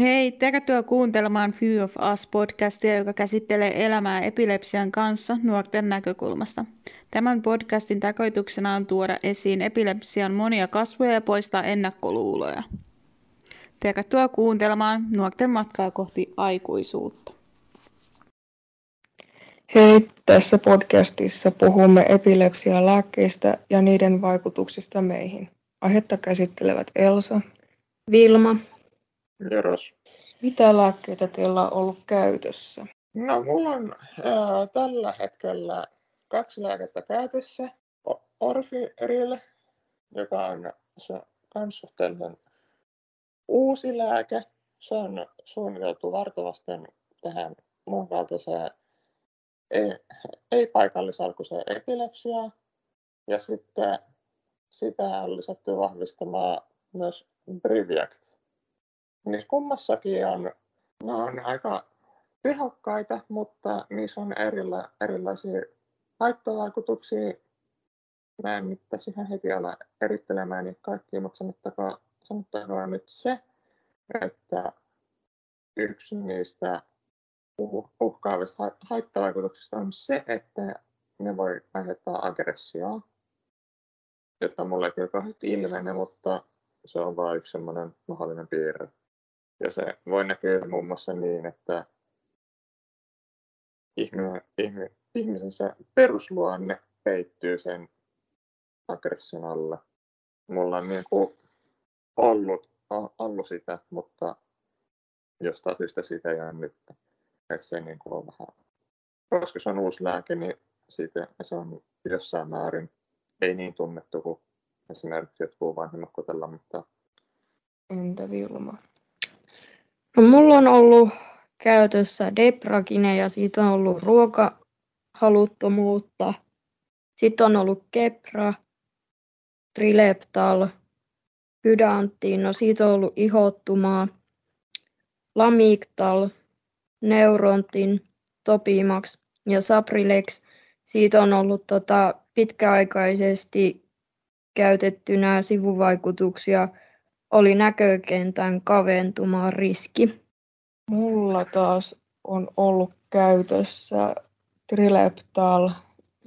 Hei, tervetuloa kuuntelemaan Few of Us podcastia, joka käsittelee elämää epilepsian kanssa nuorten näkökulmasta. Tämän podcastin tarkoituksena on tuoda esiin epilepsian monia kasvoja ja poistaa ennakkoluuloja. Tervetuloa kuuntelemaan nuorten matkaa kohti aikuisuutta. Hei, tässä podcastissa puhumme epilepsialääkkeistä ja niiden vaikutuksista meihin. Aihetta käsittelevät Elsa, Vilma Vieras. Mitä lääkkeitä teillä on ollut käytössä? No, mulla on ää, tällä hetkellä kaksi lääkettä käytössä. Orfiril, joka on suhteellisen uusi lääke. Se on suunniteltu vartavasten tähän muun kaltaiseen ei, ei-paikallisalkuiseen epilepsiaan. Ja sitten sitä on lisätty vahvistamaan myös Briviact Niissä kummassakin on, ne on aika tehokkaita, mutta niissä on erila, erilaisia haittavaikutuksia. Mä en nyt tässä ihan heti ala erittelemään niitä kaikkia, mutta sanottakoon, sanottakoon nyt se, että yksi niistä uhkaavista haittavaikutuksista on se, että ne voi aiheuttaa aggressioa, jota mulle ei kyllä ilmene, mutta se on vain yksi semmoinen mahdollinen piirre. Ja se voi näkyä muun muassa niin, että ihminen, ihminen, ihmisen se perusluonne peittyy sen aggression alle. Mulla on niin kuin ollut, ollut sitä, mutta jostain syystä siitä ei ole nyt. Että se niin kuin on vähän, koska se on uusi lääke, niin siitä se on jossain määrin ei niin tunnettu kuin esimerkiksi jotkut vanhemmat kotella, mutta Entä Vilma? No, mulla on ollut käytössä Deprakine ja siitä on ollut ruokahaluttomuutta. Sitten on ollut Kepra, Trileptal, Hydantin, no siitä on ollut ihottumaa, Lamictal, Neurontin, Topimax ja Saprilex. Siitä on ollut tota, pitkäaikaisesti käytettynä sivuvaikutuksia oli näkökentän kaventumaan riski. Mulla taas on ollut käytössä Trileptal,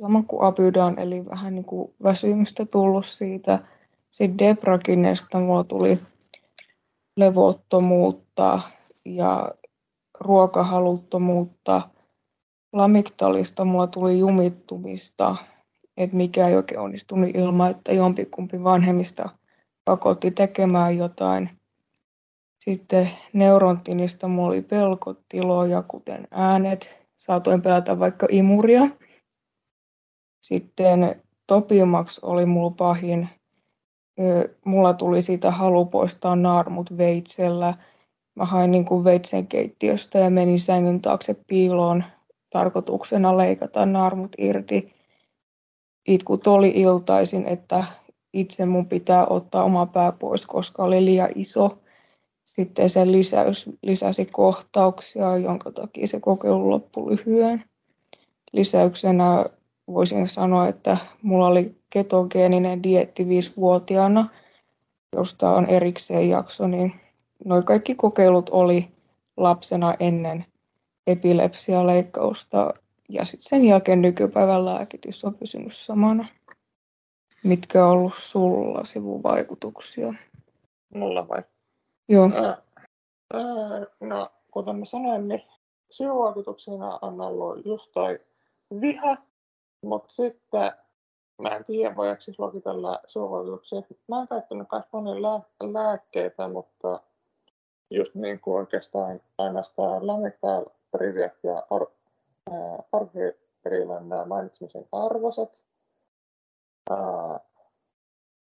sama kuin Abydan, eli vähän niin kuin väsymystä tullut siitä. Sitten Debrakinesta mulla tuli levottomuutta ja ruokahaluttomuutta. Lamiktalista mulla tuli jumittumista, että mikä ei oikein onnistunut ilman, että jompikumpi vanhemmista pakotti tekemään jotain. Sitten neurontinista mulla oli pelkotiloja, kuten äänet. Saatoin pelätä vaikka imuria. Sitten Topimax oli mulla pahin. Mulla tuli siitä halu poistaa naarmut veitsellä. Mä hain niin kuin veitsen keittiöstä ja menin sängyn taakse piiloon tarkoituksena leikata naarmut irti. Itkut oli iltaisin, että itse mun pitää ottaa oma pää pois, koska oli liian iso. Sitten se lisäys lisäsi kohtauksia, jonka takia se kokeilu loppui lyhyen. Lisäyksenä voisin sanoa, että mulla oli ketogeeninen dietti viisivuotiaana, josta on erikseen jakso, niin noin kaikki kokeilut oli lapsena ennen epilepsialeikkausta ja sitten sen jälkeen nykypäivän lääkitys on pysynyt samana. Mitkä on ollut sulla sivuvaikutuksia? Mulla vai? Joo. Ää, ää, no, kuten mä sanoin, niin sivuvaikutuksena on ollut just toi viha, mutta sitten mä en tiedä, voiko siis luokitella sivuvaikutuksia. Mä oon käyttänyt myös monia lää- lääkkeitä, mutta just niin kuin oikeastaan ainoastaan Lamictal, Priviac ja Or, Orfirilan mainitsemisen arvoiset.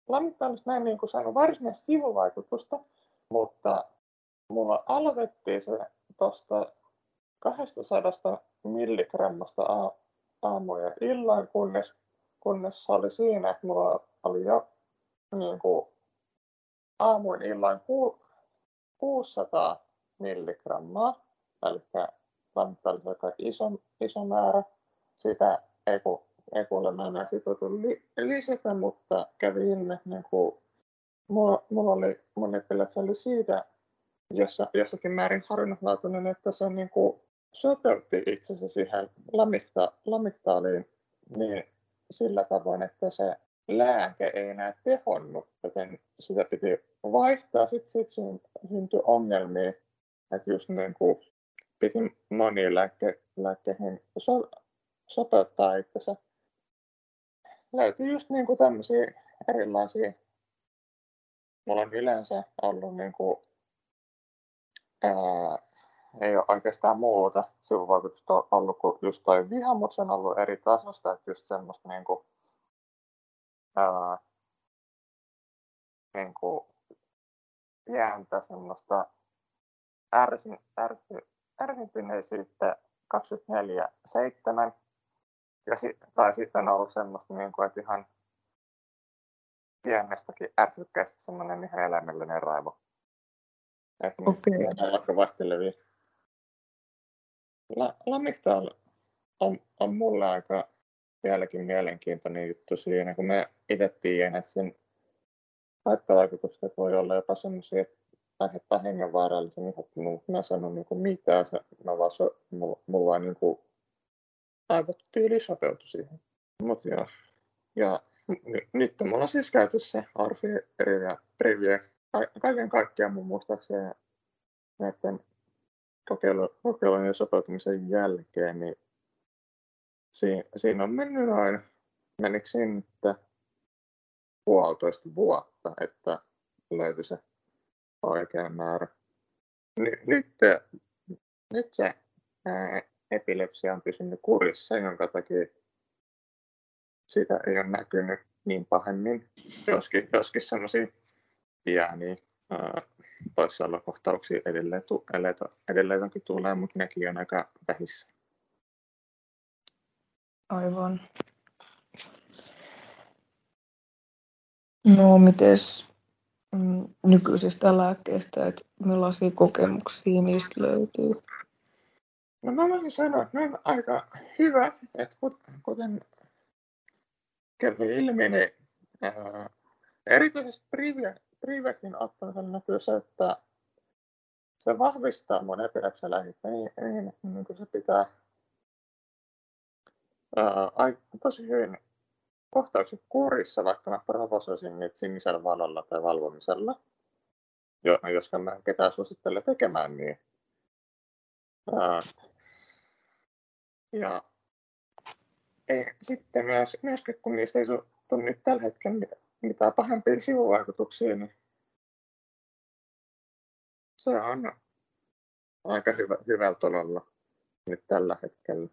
Lammittamista mä en niin saanut varsinaista sivuvaikutusta, mutta mulla aloitettiin se tuosta 200 milligrammasta aamuja illan, kunnes, kunnes se oli siinä, että mulla oli jo niin kuin, aamuin illan ku, 600 milligrammaa, eli oli aika iso, iso määrä. Sitä ei kun ei kuulemma enää sitoutu li, lisätä, mutta kävi ilme, niin kuin, mulla, mulla oli, mun epilepsia oli siitä jossa, jossakin määrin harvinaislaatuinen, että se niin kuin sopeutti itsensä siihen lamikta, lamiktaaliin niin sillä tavoin, että se lääke ei enää tehonnut, joten sitä piti vaihtaa. Sitten sit syntyi ongelmia, että just niin kuin piti moniin lääkke, lääkkeihin so, sopeuttaa itsensä. Löytyi just niin kuin tämmöisiä erilaisia. Mulla on yleensä ollut niin kuin, ää, ei ole oikeastaan muuta sivuvaikutusta ollut kuin just toi viha, mutta se on ollut eri tasosta, että just semmoista niin kuin, ää, niin kuin pientä semmoista ärsin, ärsi, ärsytyneisyyttä 24-7. Ja si, tai sitten on ollut semmoista, niin kuin, että ihan pienestäkin ärsykkeestä semmoinen ihan eläimellinen raivo. Että Okei. okay. vaikka vaihtelevia. La, Lamictal on, on mulle aika vieläkin mielenkiintoinen juttu siinä, kun me itse tiedän, että sen haittavaikutukset voi olla jopa semmoisia, että aiheuttaa hengenvaarallisen ihottumun, mutta mä sanon niin kuin mitään, se, mä vaan so, mulla, mulla vaan niin kuin aivot tyyli sopeutui siihen. Mut ja, ja n- nyt mulla on siis käytössä Arfiri ja Privie. Ka- kaiken kaikkiaan mun muistaakseni näiden kokeilu, kokeilun ja sopeutumisen jälkeen, niin siinä, siinä on mennyt noin, menikö siinä nyt puolitoista vuotta, että löytyi se oikea määrä. Ny, nyt, nyt se ää, epilepsia on pysynyt kurissa, jonka takia sitä ei ole näkynyt niin pahemmin. Joskin, joskin sellaisia pieniä poissaolokohtauksia edelleen, tu, edelleen, edelleen tulee, mutta nekin on aika vähissä. Aivan. No, mites mm, nykyisistä lääkkeistä, että millaisia kokemuksia niistä löytyy? No mä voisin sanoa, että ne on aika hyvät, että kut- kuten kävi ilmi, niin ää, erityisesti Prive- Privekin ottamisen näkyy se, että se vahvistaa mun epilepsialääkettä niin, niin, että niin kuin se pitää ää, tosi hyvin kohtaukset kurissa, vaikka mä provosoisin niitä sinisellä valolla tai valvomisella, jo, jos mä ketään suosittele tekemään niin. Ää, ja ei, sitten myös, myöskin kun niistä ei tule nyt tällä hetkellä mit- mitään pahempia sivuvaikutuksia, niin se on aika hyvä, hyvällä tolalla nyt tällä hetkellä.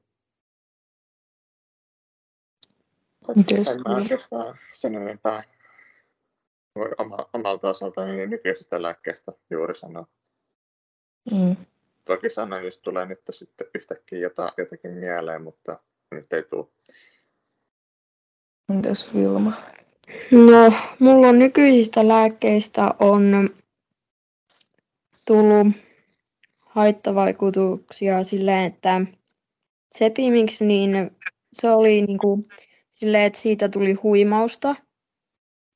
Mites En mä kyllä? oikeastaan sen enempää voi oma, omalta osaltani niin nykyisestä lääkkeestä juuri sanoa. Mm. Toki sanoin, jos tulee nyt sitten yhtäkkiä jota, jotakin mieleen, mutta nyt ei tule. Entäs Vilma? No, mulla on nykyisistä lääkkeistä on tullut haittavaikutuksia silleen, että Sepimix, niin se oli niinku silleen, että siitä tuli huimausta.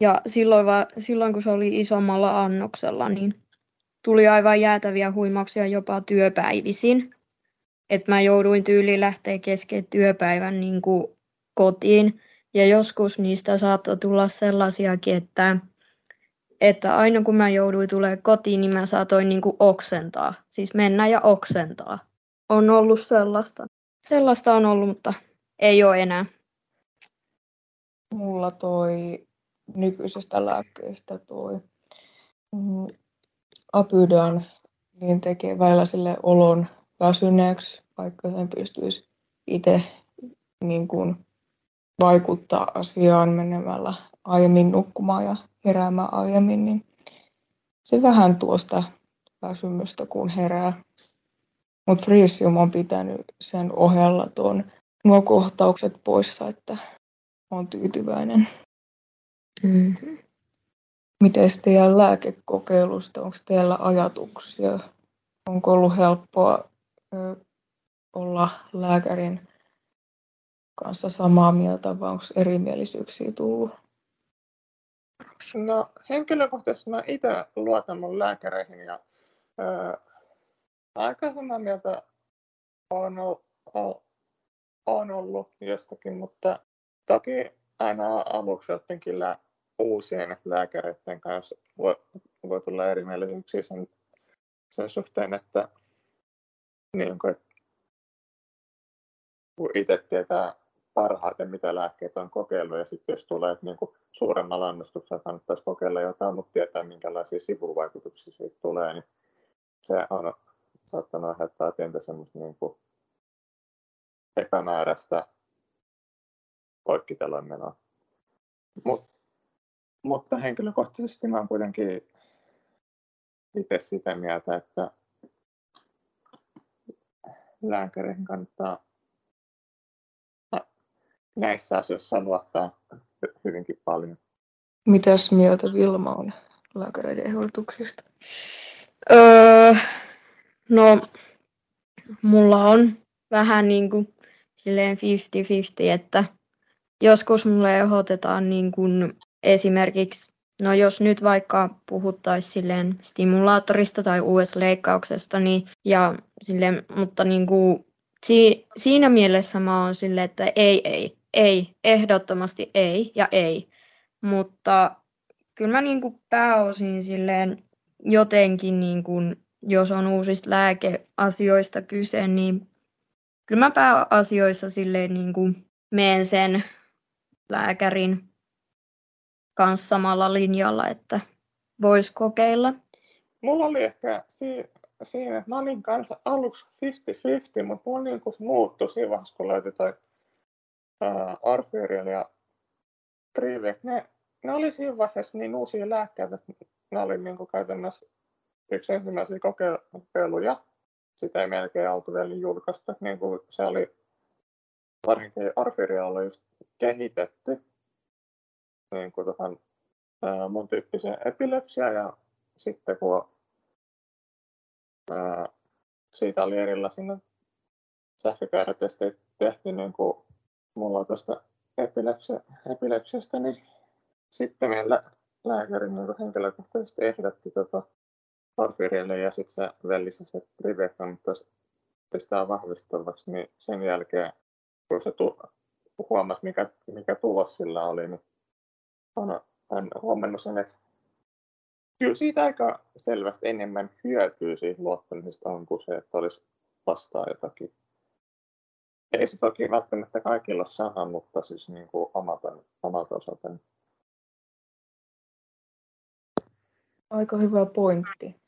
Ja silloin, va, silloin kun se oli isommalla annoksella, niin tuli aivan jäätäviä huimauksia jopa työpäivisin. Että mä jouduin tyyliin lähteä kesken työpäivän niin kuin kotiin. Ja joskus niistä saattoi tulla sellaisiakin, että, että aina kun mä jouduin tulemaan kotiin, niin mä saatoin niin kuin oksentaa. Siis mennä ja oksentaa. On ollut sellaista. Sellaista on ollut, mutta ei ole enää. Mulla toi nykyisestä lääkkeestä toi Apydan niin tekee välillä sille olon väsyneeksi, vaikka sen pystyisi itse niin kuin vaikuttaa asiaan menemällä aiemmin nukkumaan ja heräämään aiemmin, niin se vähän tuosta väsymystä, kun herää. Mutta Frisium on pitänyt sen ohella tuon nuo kohtaukset poissa, että on tyytyväinen. Mm-hmm. Miten teidän lääkekokeilusta, onko teillä ajatuksia? Onko ollut helppoa ö, olla lääkärin kanssa samaa mieltä vai onko erimielisyyksiä tullut? No henkilökohtaisesti mä itse luotan mun lääkäreihin ja Öö, aika samaa mieltä on, on, on ollut jostakin, mutta toki aina aluksi jotenkin lä- uusien lääkäreiden kanssa voi, voi tulla erimielisyyksiä sen, sen suhteen, että niin kuin, kun itse tietää parhaiten, mitä lääkkeitä on kokeillut, ja sitten jos tulee niin kuin suuremmalla annostuksella kannattaisi kokeilla jotain, mutta tietää, minkälaisia sivuvaikutuksia siitä tulee, niin se on saattanut aiheuttaa pientä semmoista niin kuin epämääräistä poikkitelon menoa. Mut, mutta henkilökohtaisesti mä oon kuitenkin itse sitä mieltä, että lääkäreihin kannattaa näissä asioissa luottaa hyvinkin paljon. Mitäs mieltä Vilma on lääkäreiden ehdotuksista? Öö, no, mulla on vähän niin kuin silleen 50-50, että joskus mulle ehdotetaan niin kuin esimerkiksi, no jos nyt vaikka puhuttaisiin silleen stimulaattorista tai US-leikkauksesta, niin, ja silleen, mutta niin kuin, si, siinä mielessä mä oon silleen, että ei, ei, ei, ehdottomasti ei ja ei. Mutta kyllä mä niin kuin pääosin silleen jotenkin, niin kuin, jos on uusista lääkeasioista kyse, niin kyllä mä pääasioissa silleen niin kuin menen sen lääkärin kanssa samalla linjalla, että voisi kokeilla. Mulla oli ehkä si- siinä, että mä olin kanssa aluksi 50-50, mutta mulla niin kuin se muuttui siinä vaiheessa, kun löytyi toi Arfurial ja Privek. Ne, ne oli siinä vaiheessa niin uusia lääkkeitä, että ne oli niin kuin käytännössä yksi ensimmäisiä kokeiluja. Sitä ei melkein oltu vielä julkaistu. Niin kuin se oli, varsinkin Arfurial oli just kehitetty niin kuin tuohon mun tyyppiseen epilepsiaan ja sitten kun ää, siitä oli erilaisia sähkökäyrätestejä tehty niin kuin mulla tuosta epilepsia, epilepsiasta, niin sitten meillä lääkäri niin henkilökohtaisesti ehdotti tota Porfirialle ja sitten se vellissä se Rive kannattaisi pistää vahvistavaksi, niin sen jälkeen kun se tu- huomasi, mikä, mikä tulos sillä oli, niin on, on huomannut sen, että kyllä siitä aika selvästi enemmän hyötyy siitä luottamisesta on kuin se, että olisi vastaa jotakin. Ei se toki välttämättä kaikilla sama, mutta siis niin kuin omalta, omalta osaltani. Aika hyvä pointti.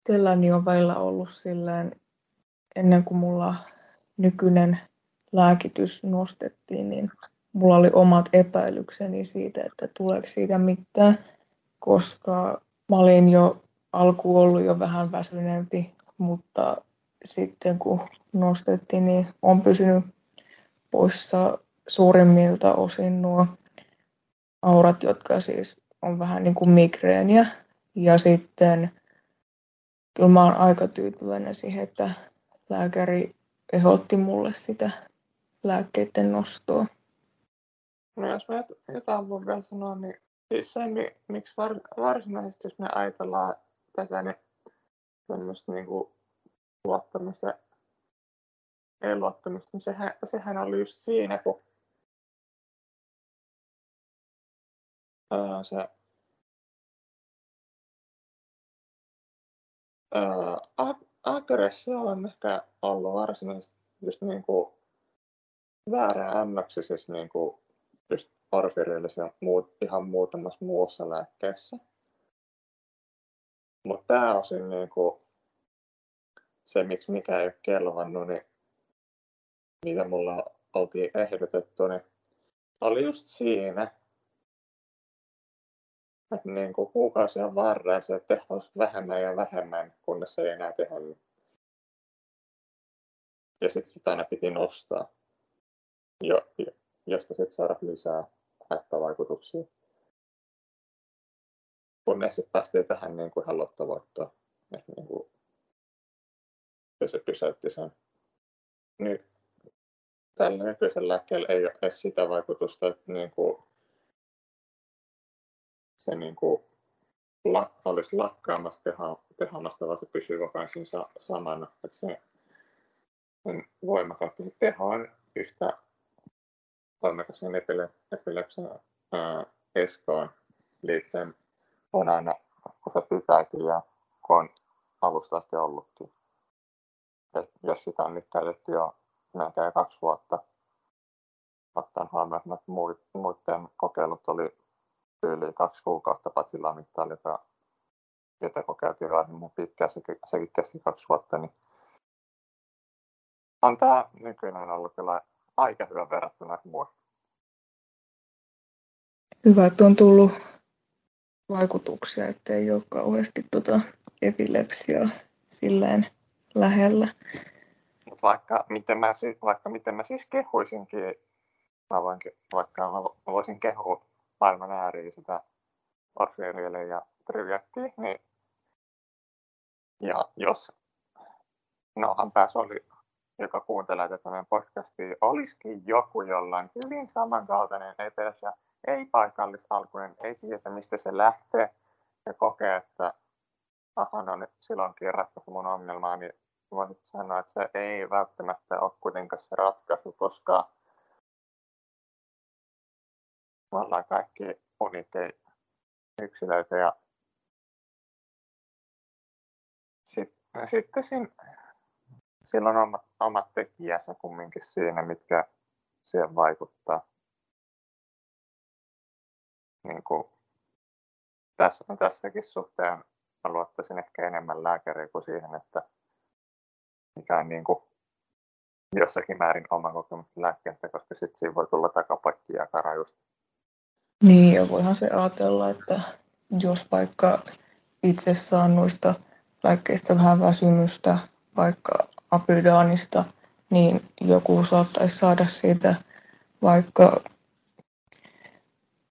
Itselläni on välillä ollut silleen, ennen kuin mulla nykyinen lääkitys nostettiin, niin mulla oli omat epäilykseni siitä, että tuleeko siitä mitään, koska mä olin jo alku ollut jo vähän väsyneempi, mutta sitten kun nostettiin, niin on pysynyt poissa suurimmilta osin nuo aurat, jotka siis on vähän niin kuin migreeniä. Ja sitten kyllä mä oon aika tyytyväinen siihen, että lääkäri ehdotti mulle sitä lääkkeiden nostoa. No jos mä jotain voin vielä sanoa, niin siis se, miksi varsinaisesti jos me ajatellaan tätä, niin tämmöistä niin kuin luottamista, ei luottamista, niin sehän, sehän oli just siinä, kun ää, se ää, aggressio on ehkä ollut varsinaisesti just niin kuin väärä annoksisessa niin kuin just porfiriilissa ja muut, ihan muutamassa muussa lääkkeessä. Mutta pääosin niin kuin, se, miksi mikä ei ole kelvannut, niin mitä mulla oltiin ehdotettu, niin oli just siinä, että niin kuin kuukausien varrella se tehos vähemmän ja vähemmän, kunnes se ei enää tehonnut. Ja sitten sitä aina piti nostaa, jo, josta sitten saada lisää haittavaikutuksia. Kunnes sitten päästiin tähän niin kuin lottovoittoon. Että niin kuin se pysäytti sen. Niin tällä nykyisellä lääkkeellä ei ole edes sitä vaikutusta, että niin kuin se niin kuin la, olisi lakkaamassa teho, tehomasta, vaan se pysyy koko ajan siinä sa, samana. Että se voimakkaasti se teho on yhtä epile, epilepsian estoon liittyen on aina, se pitääkin ja kun alusta asti ollutkin. Ja jos sitä on nyt käytetty jo melkein kaksi vuotta, ottaen huomioon, että muiden kokeilut oli yli kaksi kuukautta paitsi Lamittal, joka, jota kokeiltiin mun pitkään, sekin, sekin kesti kaksi vuotta, niin on tämä nykyinen ollut kyllä aika hyvä verrattuna muihin. Hyvä, että on tullut vaikutuksia, ettei ole kauheasti tuota epilepsiaa silleen lähellä. Vaikka miten mä, vaikka miten mä siis kehuisinkin, mä voin, vaikka mä voisin kehua maailman ääriin sitä Orfeerielle ja Triviettiin, niin ja jos nohan pääs oli, joka kuuntelee tätä meidän podcastia, olisikin joku jollain hyvin samankaltainen etelä ja ei paikallisalkuinen, ei tiedä mistä se lähtee. Ja kokee, että aha, no nyt silloinkin ratkaisu mun ongelmaa, niin voisit sanoa, että se ei välttämättä ole kuitenkaan se ratkaisu, koska me ollaan kaikki unikkeja yksilöitä ja sitten, sitten siinä, sillä on omat, omat tekijänsä kumminkin siinä, mitkä siihen vaikuttaa. Niin kuin tässä, tässäkin suhteen mä luottaisin ehkä enemmän lääkäriä kuin siihen, että mikä on niin kuin jossakin määrin oma kokemus lääkkeestä, koska sitten siinä voi tulla takapakki ja kara just niin, ja voihan se ajatella, että jos vaikka itse saa noista lääkkeistä vähän väsymystä, vaikka apydaanista, niin joku saattaisi saada siitä vaikka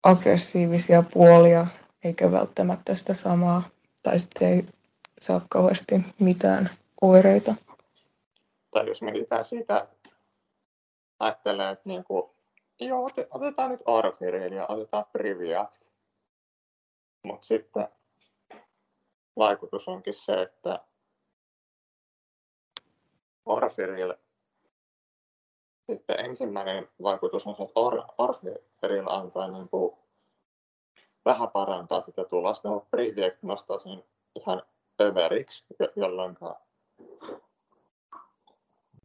aggressiivisia puolia, eikä välttämättä sitä samaa, tai sitten ei saa kauheasti mitään oireita. Tai jos mietitään sitä, ajattelee, että niin kuin Joo, otetaan nyt Orfiril ja otetaan Priviat. Mutta sitten vaikutus onkin se, että Orfiril sitten ensimmäinen vaikutus on se, että Orfiril antaa niin kuin vähän parantaa sitä tulosta, mutta Priviek nostaa sen ihan överiksi, jolloin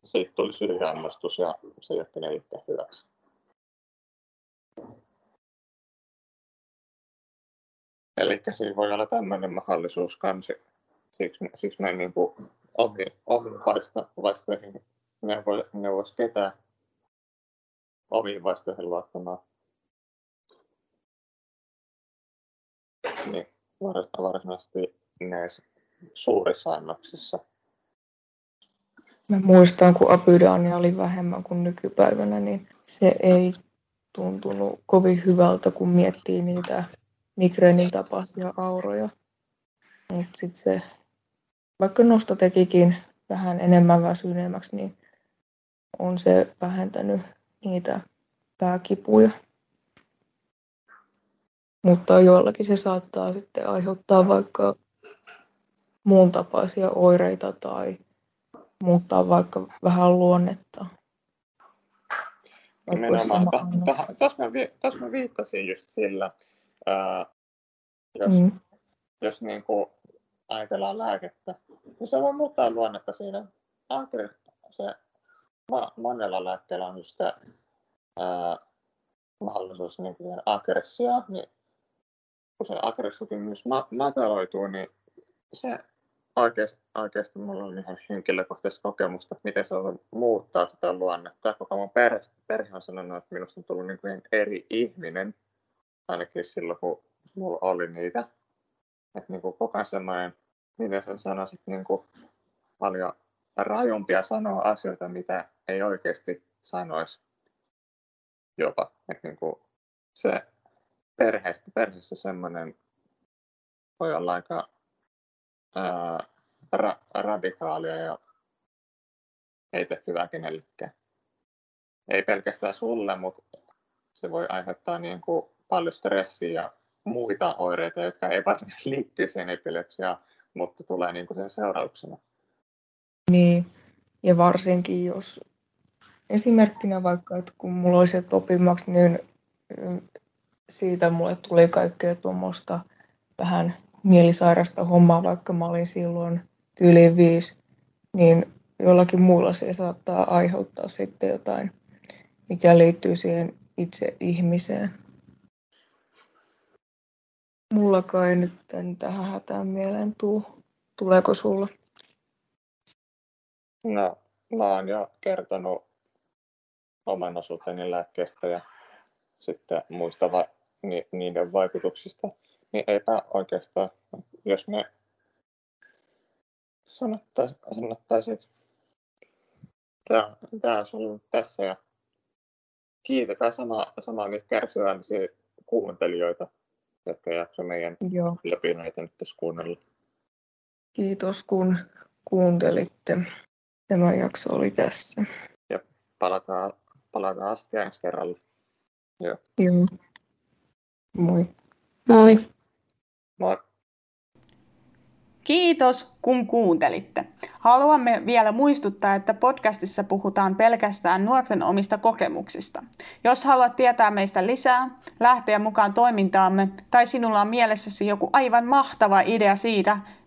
siitä tuli sydänhämmästys ja se ei ole hyväksi. Eli siinä voi olla tämmöinen mahdollisuus kanssa. Siksi, siksi mä en niin kuin omiin, omiin vaistoihin neuvo, neuvoisi ketään omiin vaistoihin luottamaan. Niin, varsinaisesti näissä suurissa annoksissa. Mä muistan, kun apydaania oli vähemmän kuin nykypäivänä, niin se ei tuntunut kovin hyvältä, kun miettii niitä migreenin tapaisia auroja. Mutta sitten se, vaikka nosto tekikin vähän enemmän väsyneemmäksi, niin on se vähentänyt niitä pääkipuja. Mutta joillakin se saattaa sitten aiheuttaa vaikka muun tapaisia oireita tai muuttaa vaikka vähän luonnetta. Nimenomaan, tuossa mä, mä viittasin just sillä, Ää, jos, mm. jos niin kuin ajatellaan lääkettä, niin se voi muuttaa luonnetta siinä. Se, monella lääkkeellä on sitä, ää, mahdollisuus niin kuin aggressio, niin kun se aggressiivisuus ma- mataloituu, niin se oikeasti, oikeasti mulla on ihan henkilökohtaista kokemusta, että miten se on muuttaa sitä luonnetta. Koko mun perhe, perhe on sanonut, että minusta on tullut niin kuin eri ihminen ainakin silloin, kun mulla oli niitä. Että niin kuin koko ajan semmoinen, miten sä sanoisit, niin kuin paljon rajumpia sanoa asioita, mitä ei oikeasti sanoisi jopa. Että niin kuin se perheessä, perheessä semmoinen voi olla aika ää, ra- radikaalia ja ei tee hyvää kenellekään. Ei pelkästään sulle, mutta se voi aiheuttaa niin kuin paljon stressiä ja muita oireita, jotka eivät liittyy siihen epilepsiaan, mutta tulee niin kuin sen seurauksena. Niin, ja varsinkin jos esimerkkinä vaikka, että kun mulla oli se niin siitä mulle tuli kaikkea tuommoista vähän mielisairasta hommaa, vaikka mä olin silloin yli viisi, niin jollakin muilla se saattaa aiheuttaa sitten jotain, mikä liittyy siihen itse ihmiseen. Mulla kai nyt tähän hätään mieleen tuu. Tuleeko sulla? No, mä oon jo kertonut oman osuuteni lääkkeestä ja sitten muista va- ni- niiden vaikutuksista. Niin eipä oikeastaan, jos me sanottaisiin, sanottaisi, että tämä, tämä on ollut tässä ja kiitetään sama, samaa niitä kärsivällisiä kuuntelijoita, jotka jakso meidän Joo. läpi näitä nyt tässä kuunnella. Kiitos kun kuuntelitte. Tämä jakso oli tässä. Palataan, palataan asti ensi kerralla. Joo. Moi. Moi. Moi. Kiitos, kun kuuntelitte. Haluamme vielä muistuttaa, että podcastissa puhutaan pelkästään nuorten omista kokemuksista. Jos haluat tietää meistä lisää, lähteä mukaan toimintaamme tai sinulla on mielessäsi joku aivan mahtava idea siitä,